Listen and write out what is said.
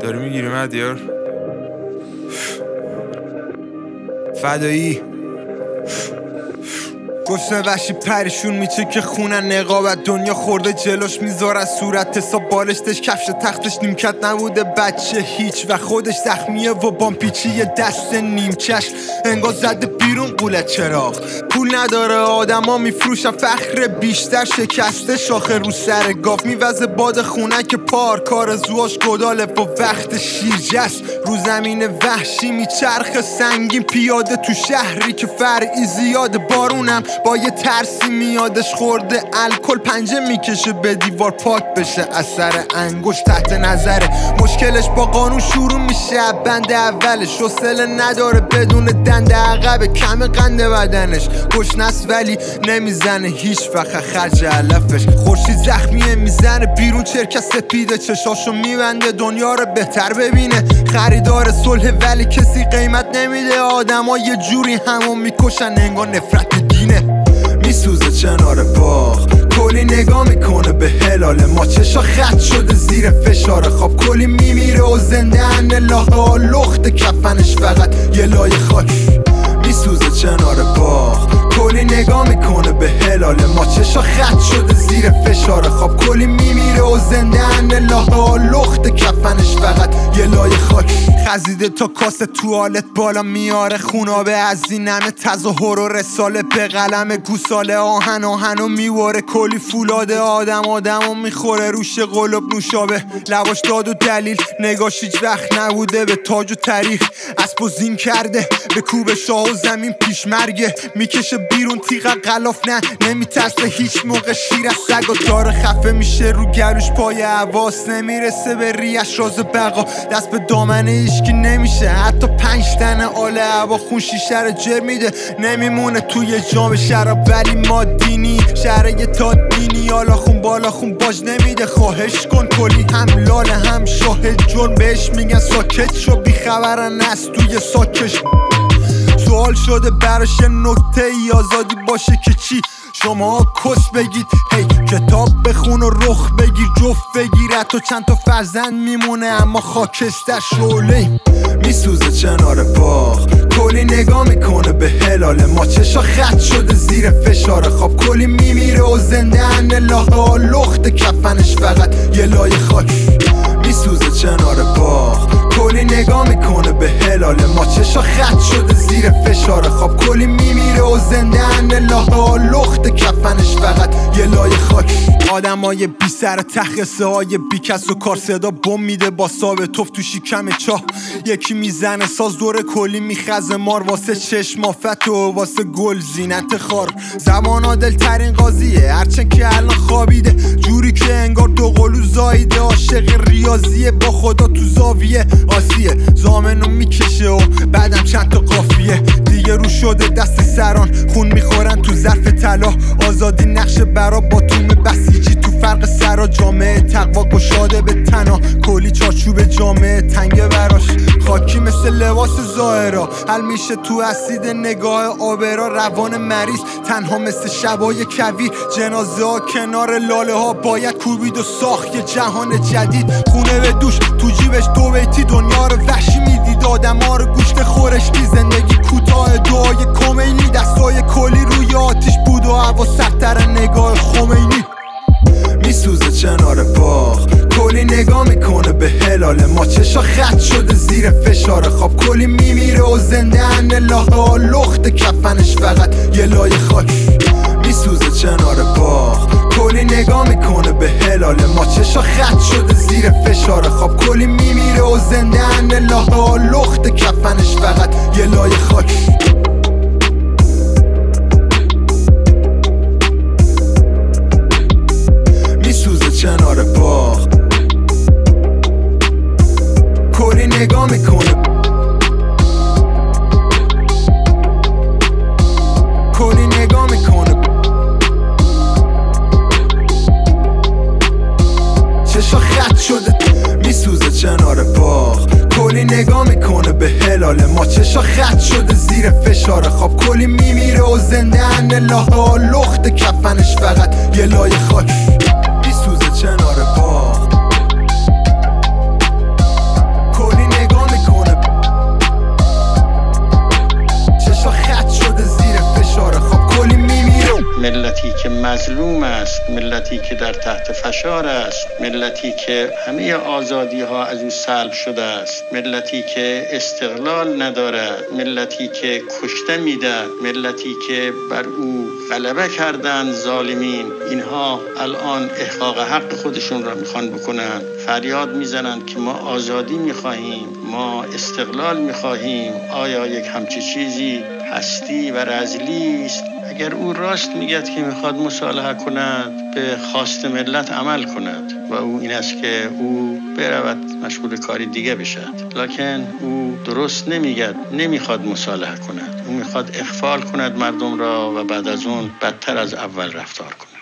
داری می‌گیری مدیار؟ فدایی. گشنه وشی پریشون میچه که خونن نقابت دنیا خورده جلوش می‌ذاره صورت حساب بالشتش کفش تختش نیمکت نبوده بچه هیچ و خودش زخمیه و بامپیچی دست نیمچش انگار زده بیرون قولت چراغ. پول نداره آدما میفروشن فخر بیشتر شکسته شاخه رو سر گاف. میوزه باد خونه که پار کار زواش گداله با وقت شیرجست رو زمین وحشی میچرخ سنگین پیاده تو شهری که فرعی زیاد بارونم. با یه ترسی میادش خورده الکل پنجه می‌کشه به دیوار پاک بشه. اثر انگوش تحت نظره. مشکلش با قانون شروع میشه بند اولش. حوصله نداره بدون دنده عقب کم قنده بدنش. گشنست ولی نمی‌زنه هیچ وقت خرج علفش. خورشید زخمیه می‌زنه بیرون چرکه سپیده. چشاشو میبنده دنیا رو بهتر ببینه. خریدار صلح ولی کسی قیمت نمیده. آدما یه جوری همو می‌کشن انگار نفرت دینه. میسوزه چنار باغ. کلی نگاه می‌کنه به هلال ما چشا خط شده زیر فشار خواب کلی میمیره و زنده ان لاها لخت کفنش فقط یه لای خاک میسوزه چنار باغ. کلی نگاه می‌کنه به هلال ما چشا خط شده زیر خزیده تا کاسه توالت بالا میاره خونابه از این همه تظاهر و رساله به قلم گوساله آهن آهن و میواره. کلی فولاد آدم آدم و می‌خوره. روش قلب نوشابه. لباش داد و دلیل. نگاش هیچ وقت نبوده. به تاج و تاریخ اسب و زین کرده. به کوب شاه و زمین پیشمرگه می‌کشه بیرون تیغ غلاف نه. نمیترسه هیچ موقع شیر از سگ و داره خفه میشه. رو گلوش پای عواس نمی‌رسه به ریش راز بقا. دست به دامنه ایشکی نمیشه. حتی پنج تن آل هوا خون شیشه جر میده. نمیمونه توی جام شراب ولی ما دینی. یه تا دینی حالا خون بالا خون باج نمیده. خواهش کن کلی هم لاله هم شاهد جرم. بهش میگن ساکت شو بیخبرن از توی ساکش. سوال شده براش نکته ای آزادی باشه که چی؟ شما کس بگید هی کتاب بخون و رخ بگیر جفت بگیر. تو چند تا فرزند میمونه اما خاکستر شعله. میسوزه چنار باغ کلی نگاه می‌کنه به هلال. ما چشا خط شده زیر فشار خواب. کلی میمیره و زنده ان لخت کفنش فقط یه لای خاک. هلال ما چشا خط شده زیر فشار خواب کلی میمیره و زنده ان لاها لخت کفنش فقط یه لای خاک. آدمای بی سر تخصه های بی کس و کار صدا بم میده با ساب توف تو شکم چاه. یکی می‌زنه ساز دور کلی میخزه مار. واسه چشمافت و واسه گل زینت خار. زمان عادل ترین قاضیه هرچند که الان خوابیده. جوری که انگار دو قلو زایده عاشق ریاضیه. با خدا تو زاویه آسیه. زامنو می‌کشه و بعدم چند تا قافیه. دیگه رو شده دست سران. خون می‌خورن تو ظرف طلا. آزادی نقشه برا با توم بسیجی تو فرق سرا؟ جامعه تقوا گشاده به تنا. کلی چارچوب جامعه تنگه براش. خاکی مثل لباس ظاهرا حل میشه تو اسید نگاه آبرا. روان مریض. تنها مثل شبای کویر جنازه ها کنار لاله ها. باید کوبید و ساخت جهان جدید. خونه به دوش. تو جیبش دو بیتی. دنیا رو وحشی می‌دید ها رو گوشت خورشتی زندگی کوتاه دعای کمینی دستای کلی روی آتیش بود و هوا سختتر نگاه خمینی. میسوزه چنار باغ کلی نگاه می‌کنه به هلال. ما چشا خط شده زیر فشار خواب. کلی میمیره و زنده ان لاها لخت کفنش فقط یه لای خاک. میسوزه چنار باغ کلی نگاه می‌کنه به هلال. ما چشا خط شده زیر فشار خواب. کلی میمیره زنده ان لخت کفنش فقط یه لای خاک. هلال ما چشا خط شده زیر فشار خواب کلی میمیره و زنده ان لخت کفنش فقط یه لای خاک. مظلوم است ملتی که در تحت فشار است ملتی که همه آزادی ها از او سلب شده است ملتی که استقلال ندارد ملتی که کشته می‌دهد ملتی که بر او غلبه کردند ظالمین. اینها الان احقاق حق خودشون را می‌خوان بکنن فریاد می‌زنند که ما آزادی می‌خواهیم ما استقلال می‌خواهیم. آیا یک همچی چیزی هستی و رزلی است. اگر او راست میگد که می‌خواد مصالحه کند به خواست ملت عمل کند و او این است که او برود مشغول کاری دیگه بشد لکن او درست نمیگد نمی‌خواد مصالحه کند. او می‌خواد اخفال کند مردم را و بعد از اون بدتر از اول رفتار کند.